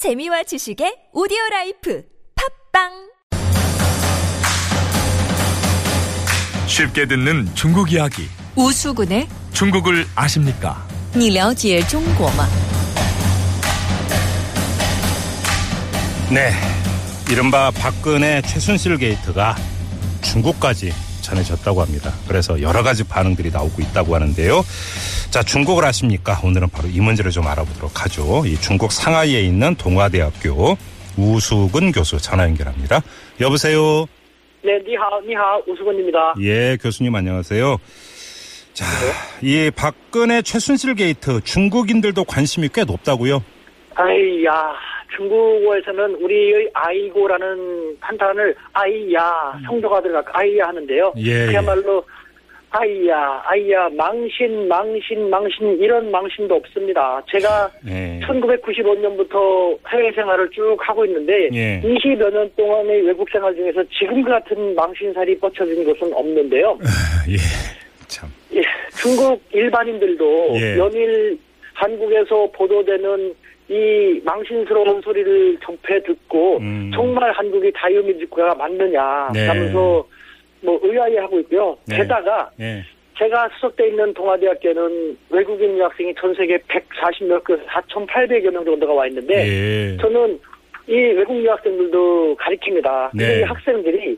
재미와 지식의 오디오 라이프 팝빵 쉽게 듣는 중국 이야기. 우수군의 중국을 아십니까? 你了解中国吗？ 네. 이른바 박근혜 최순실 게이트가 중국까지 전해졌다고 합니다. 그래서 여러 가지 반응들이 나오고 있다고 하는데요. 자, 중국을 아십니까? 오늘은 바로 이 문제를 좀 알아보도록 하죠. 이 중국 상하이에 있는 동화대학교 우수근 교수 전화 연결합니다. 여보세요. 네, 你好, 你好, 우수근입니다. 예, 교수님 안녕하세요. 자, 이 박근혜 최순실 게이트 중국인들도 관심이 꽤 높다고요? 哎呀, 중국어에서는 우리의 아이고라는 감탄을 哎呀, 성조가 들어가 哎呀 하는데요. 음. 예, 예. 그야말로 아이야, 아이야, 망신, 망신, 망신, 이런 망신도 없습니다. 제가 예. 1995년부터 해외 생활을 쭉 하고 있는데 예. 20여 년 동안의 외국 생활 중에서 지금 같은 망신살이 뻗쳐진 것은 없는데요. 예. 참. 예, 중국 일반인들도 예. 연일 한국에서 보도되는 이 망신스러운 소리를 접해 듣고 음. 정말 한국이 자유민주국가가 맞느냐 네. 하면서 뭐 의아해하고 있고요. 네. 게다가 예. 제가 수석돼 있는 동아대학교는 외국인 유학생이 전 세계 140몇 개, 4,800여 명 정도가 와 있는데 예. 저는 이 외국 유학생들도 가리킵니다. 근데 네. 이 학생들이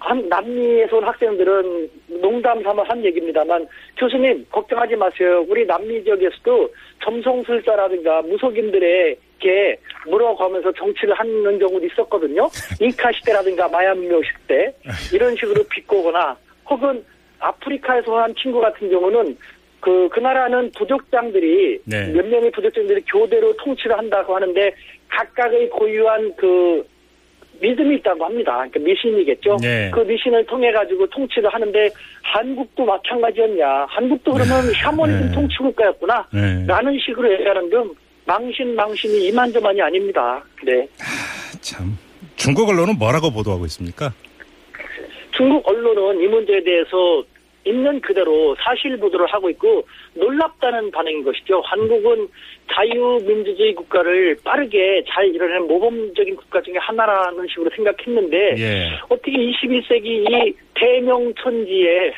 한- 남미에서 온 학생들은 농담 삼아 한 얘기입니다만 교수님 걱정하지 마세요. 우리 남미 지역에서도 점성술사라든가 무속인들에게 물어가면서 정치를 하는 경우도 있었거든요. 잉카 시대라든가 마야문명 시대 이런 식으로 비꼬거나 혹은 아프리카에서 한 친구 같은 경우는 그, 그 나라는 부족장들이, 네. 몇 명의 부족장들이 교대로 통치를 한다고 하는데, 각각의 고유한 그, 믿음이 있다고 합니다. 그러니까 미신이겠죠. 네. 그 미신을 통해 가지고 통치를 하는데 한국도 마찬가지였냐? 한국도 그러면 샤머니즘 네. 통치 국가였구나. 네. 라는 식으로 얘기하는 등 망신 망신이 이만저만이 아닙니다. 네. 참. 중국 언론은 뭐라고 보도하고 있습니까? 중국 언론은 이 문제에 대해서 있는 그대로 사실 보도를 하고 있고 놀랍다는 반응인 것이죠. 한국은 자유민주주의 국가를 빠르게 잘 이뤄낸 모범적인 국가 중에 하나라는 식으로 생각했는데 예. 어떻게 21세기 이 대명천지에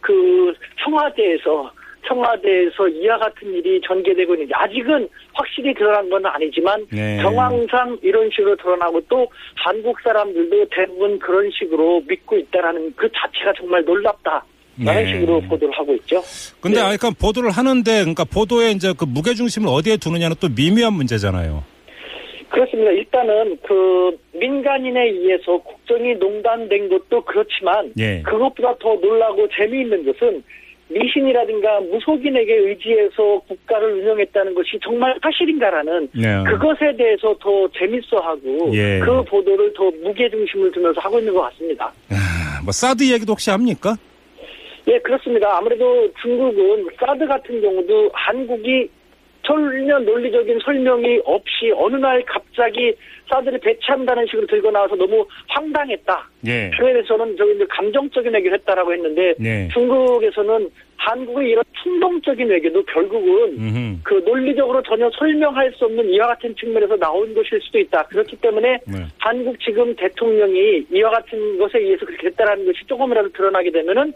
그 청와대에서 청와대에서 이와 같은 일이 전개되고 있는지 아직은 확실히 드러난 건 아니지만 네. 정황상 이런 식으로 드러나고 또 한국 사람들도 대부분 그런 식으로 믿고 있다라는 그 자체가 정말 놀랍다 라는 네. 식으로 보도를 하고 있죠. 근데 네. 아니, 그러니까 보도를 하는데 그러니까 보도에 이제 그 무게 중심을 어디에 두느냐는 또 미묘한 문제잖아요. 그렇습니다. 일단은 그 민간인에 의해서 국정이 농단된 것도 그렇지만 예. 그것보다 더 놀라고 재미있는 것은 미신이라든가 무속인에게 의지해서 국가를 운영했다는 것이 정말 사실인가라는 네. 그것에 대해서 더 재밌어하고 예. 그 보도를 더 무게 중심을 두면서 하고 있는 것 같습니다. 아, 뭐 사드 얘기도 혹시 합니까? 예, 그렇습니다. 아무래도 중국은 사드 같은 경우도 한국이 전혀 논리적인 설명이 없이 어느 날 갑자기 사드를 배치한다는 식으로 들고 나와서 너무 황당했다. 예. 대해서는 저기 이제 감정적인 외교를 했다라고 했는데 네. 중국에서는 한국의 이런 충동적인 외교도 결국은 음흠. 그 논리적으로 전혀 설명할 수 없는 이와 같은 측면에서 나온 것일 수도 있다. 그렇기 때문에 네. 한국 지금 대통령이 이와 같은 것에 의해서 그렇게 했다라는 것이 조금이라도 드러나게 되면은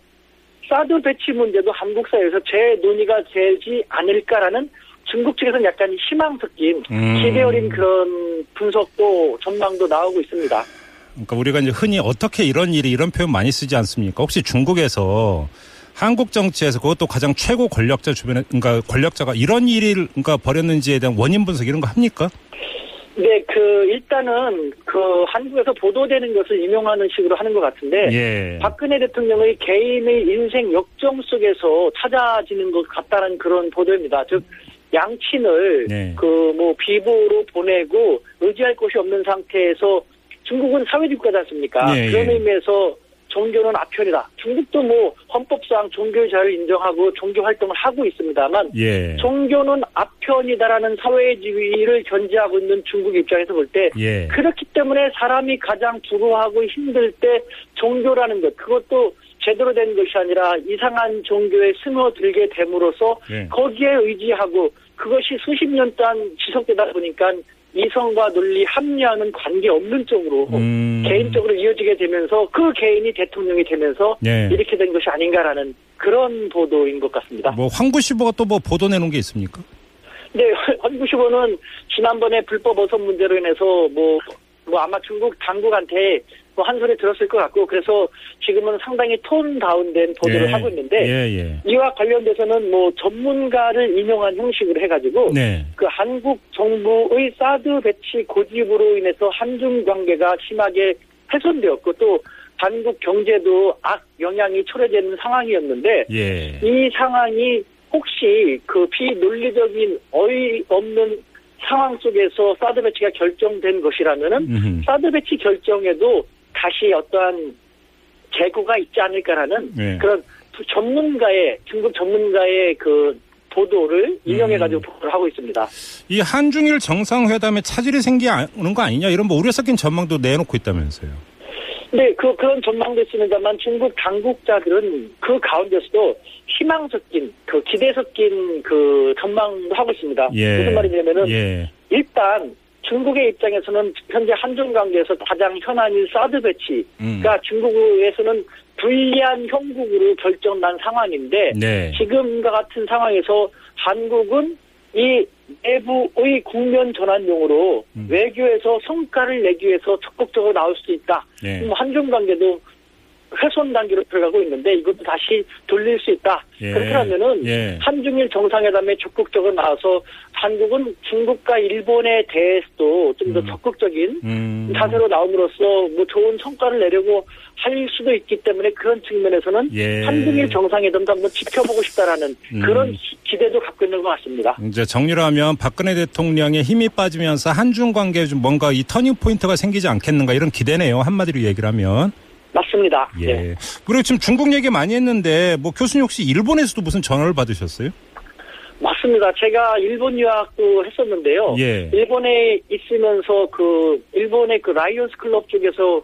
사드 배치 문제도 한국 사회에서 재 논의가 되지 않을까라는 중국 측에서는 약간 희망 섞인 음. 기대 어린 그런 분석도 전망도 나오고 있습니다. 그러니까 우리가 이제 흔히 어떻게 이런 일이 이런 표현 많이 쓰지 않습니까? 혹시 중국에서 한국 정치에서 그것도 가장 최고 권력자 주변에 그러니까 권력자가 이런 일을 그러니까 벌였는지에 대한 원인 분석 이런 거 합니까? 네, 그 일단은 그 한국에서 보도되는 것을 인용하는 식으로 하는 것 같은데 예. 박근혜 대통령의 개인의 인생 역정 속에서 찾아지는 것 같다는 그런 보도입니다. 즉 양친을 네. 그뭐 비보로 보내고 의지할 곳이 없는 상태에서 중국은 사회주의 국가지 않습니까? 예, 그런 예. 의미에서 종교는 아편이다. 중국도 뭐 헌법상 종교의 자유를 인정하고 종교 활동을 하고 있습니다만 예. 종교는 아편이다라는 사회주의를 견지하고 있는 중국 입장에서 볼때 예. 그렇기 때문에 사람이 가장 두려워하고 힘들 때 종교라는 것 그것도 제대로 된 것이 아니라 이상한 종교에 스며들게 됨으로써 예. 거기에 의지하고 그것이 수십 년 동안 지속되다 보니까 이성과 논리 합리와는 관계 없는 쪽으로 음. 개인적으로 이어지게 되면서 그 개인이 대통령이 되면서 예. 이렇게 된 것이 아닌가라는 그런 보도인 것 같습니다. 뭐 황구시보가 또 뭐 보도 내놓은 게 있습니까? 네, 헌구시보는 지난번에 불법 어선 문제로 인해서 뭐, 뭐 아마 중국 당국한테 뭐 한 소리 들었을 것 같고 그래서 지금은 상당히 톤 다운된 보도를 예. 하고 있는데 예, 예. 이와 관련돼서는 뭐 전문가를 인용한 형식으로 해가지고 네. 그 한국 정부의 사드 배치 고집으로 인해서 한중 관계가 심하게 훼손되었고 또 한국 경제도 악 영향이 초래되는 상황이었는데 예. 이 상황이 혹시 그 비논리적인 어이없는 상황 속에서 사드 배치가 결정된 것이라면은 음흠. 사드 배치 결정에도 다시 어떠한 재고가 있지 않을까라는 네. 그런 두- 전문가의 중국 전문가의 그 보도를 인용해가지고 음. 보도를 하고 있습니다. 이 한중일 정상회담에 차질이 생기는 거 아니냐 이런 뭐 우려 섞인 전망도 내놓고 있다면서요. 네, 그, 그런 전망도 있습니다만 중국 당국자들은 그 가운데서도 희망 섞인, 그 기대 섞인 그 전망도 하고 있습니다. 예. 무슨 말이냐면은 예. 일단 중국의 입장에서는 현재 한중 관계에서 가장 현안인 사드 배치가 음. 중국에서는 불리한 형국으로 결정난 상황인데 네. 지금과 같은 상황에서 한국은 이 내부의 국면 전환용으로 음. 외교에서 성과를 내기 위해서 적극적으로 나올 수 있다. 예. 뭐 한중 관계도 훼손 단계로 들어가고 있는데 이것도 다시 돌릴 수 있다. 예. 그렇게 하면은 예. 한중일 정상회담에 적극적으로 나와서 한국은 중국과 일본에 대해서도 좀더 음. 적극적인 음. 자세로 나옴으로써 뭐 좋은 성과를 내려고 할 수도 있기 때문에 그런 측면에서는 예. 한중일 정상회담도 한번 지켜보고 싶다라는 음. 그런 기- 기대도 갖고 있는 것 같습니다. 이제 정리를 하면 박근혜 대통령의 힘이 빠지면서 한중 관계에 좀 뭔가 이 터닝 포인트가 생기지 않겠는가 이런 기대네요. 한마디로 얘기를 하면. 맞습니다. 예. 네. 그리고 지금 중국 얘기 많이 했는데 뭐 교수님 혹시 일본에서도 무슨 전화를 받으셨어요? 맞습니다. 제가 일본 유학도 했었는데요. 예. 일본에 있으면서 그 일본의 그 라이온스 클럽 쪽에서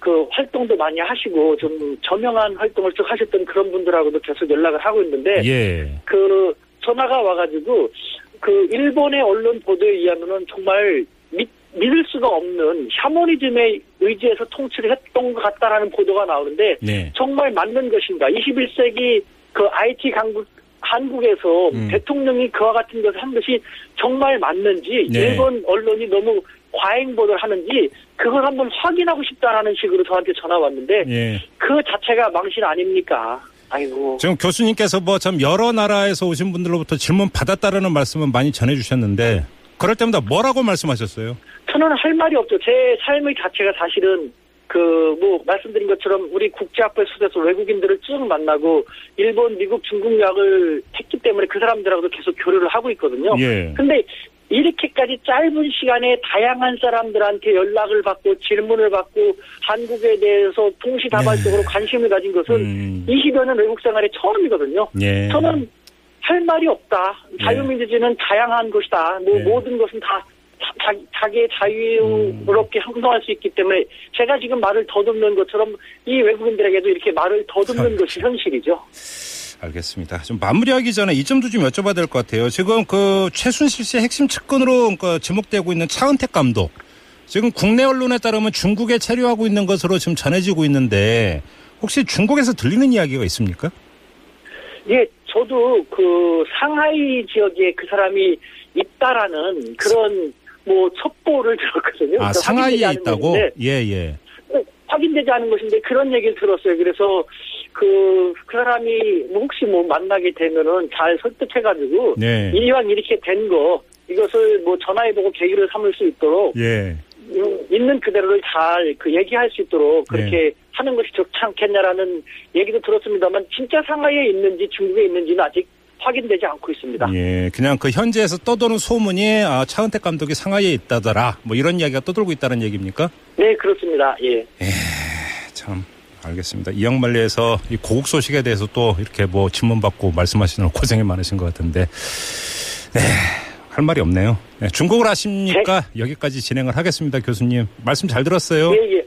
그 활동도 많이 하시고 좀 저명한 활동을 쭉 하셨던 그런 분들하고도 계속 연락을 하고 있는데 예. 그 전화가 와가지고 그 일본의 언론 보도에 의하면은 정말 믿, 믿을 수가 없는 샤머니즘에 의지해서 통치를 했던 것 같다라는 보도가 나오는데 네. 정말 맞는 것인가? 21세기 그 IT 강국 한국에서 음. 대통령이 그와 같은 것을 한 것이 정말 맞는지 네. 일본 언론이 너무 과잉 보도를 하는지 그걸 한번 확인하고 싶다라는 식으로 저한테 전화 왔는데 예. 그 자체가 망신 아닙니까? 아이고. 지금 교수님께서 뭐 참 여러 나라에서 오신 분들로부터 질문 받았다라는 말씀은 많이 전해주셨는데 그럴 때마다 뭐라고 말씀하셨어요? 저는 할 말이 없죠. 제 삶의 자체가 사실은 그 뭐 말씀드린 것처럼 우리 국제학부에 소속해서 외국인들을 쭉 만나고 일본, 미국, 중국 약을 했기 때문에 그 사람들하고도 계속 교류를 하고 있거든요. 예. 근데 이렇게까지 짧은 시간에 다양한 사람들한테 연락을 받고 질문을 받고 한국에 대해서 동시다발적으로 관심을 가진 것은 네. 음. 20여 년 외국 생활에 처음이거든요. 예. 저는 할 말이 없다. 자유민주주의는 다양한 것이다. 뭐 네. 모든 것은 다 자, 자기의 자유롭게 행동할 수 있기 때문에 제가 지금 말을 더듬는 것처럼 이 외국인들에게도 이렇게 말을 더듬는 것이 현실이죠. 알겠습니다. 좀 마무리하기 전에 이 점도 좀 여쭤봐야 될 것 같아요. 지금 그 최순실 씨의 핵심 측근으로 그 지목되고 있는 차은택 감독. 지금 국내 언론에 따르면 중국에 체류하고 있는 것으로 지금 전해지고 있는데 혹시 중국에서 들리는 이야기가 있습니까? 예, 저도 그 상하이 지역에 그 사람이 있다라는 그런 뭐 첩보를 들었거든요. 아, 그러니까 상하이에 있다고? 것인데 예, 예. 꼭 확인되지 않은 것인데 그런 얘기를 들었어요. 그래서 그, 그 사람이 뭐 혹시 뭐 만나게 되면은 잘 설득해가지고 네. 이왕 이렇게 된 거 이것을 뭐 전화해보고 계기를 삼을 수 있도록 예. 음, 있는 그대로를 잘 그 얘기할 수 있도록 그렇게 네. 하는 것이 좋지 않겠냐라는 얘기도 들었습니다만 진짜 상하이에 있는지 중국에 있는지는 아직 확인되지 않고 있습니다. 예. 그냥 그 현지에서 떠도는 소문이 아, 차은택 감독이 상하이에 있다더라. 뭐 이런 이야기가 떠돌고 있다는 얘기입니까? 네 그렇습니다. 예. 참 알겠습니다. 이영만리에서 이 고국 소식에 대해서 또 이렇게 뭐 질문 받고 말씀하시는 고생이 많으신 것 같은데 네. 할 말이 없네요. 네, 중국을 아십니까? 여기까지 진행을 하겠습니다, 교수님. 말씀 잘 들었어요. 예, 예.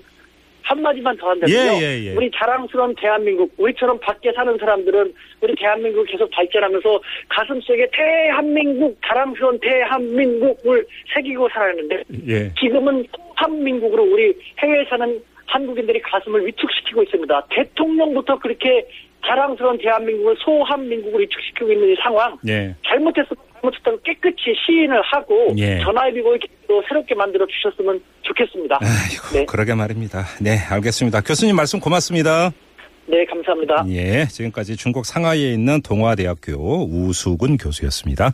한마디만 더 한다면요. 예, 예, 예. 우리 자랑스러운 대한민국, 우리처럼 밖에 사는 사람들은 우리 대한민국 계속 발전하면서 가슴속에 대한민국, 자랑스러운 대한민국을 새기고 살았는데 예. 지금은 한민국으로 우리 해외에 사는 한국인들이 가슴을 위축시키고 있습니다. 대통령부터 그렇게 자랑스러운 대한민국을 소한민국으로 위축시키고 있는 이 상황 예. 잘못했어 잘못했다고 깨끗이 시인을 하고 예. 전화위복을 또 새롭게 만들어 주셨으면 좋겠습니다. 아이고, 네. 그러게 말입니다. 네, 알겠습니다. 교수님 말씀 고맙습니다. 네, 감사합니다. 예, 지금까지 중국 상하이에 있는 동아대학교 우수근 교수였습니다.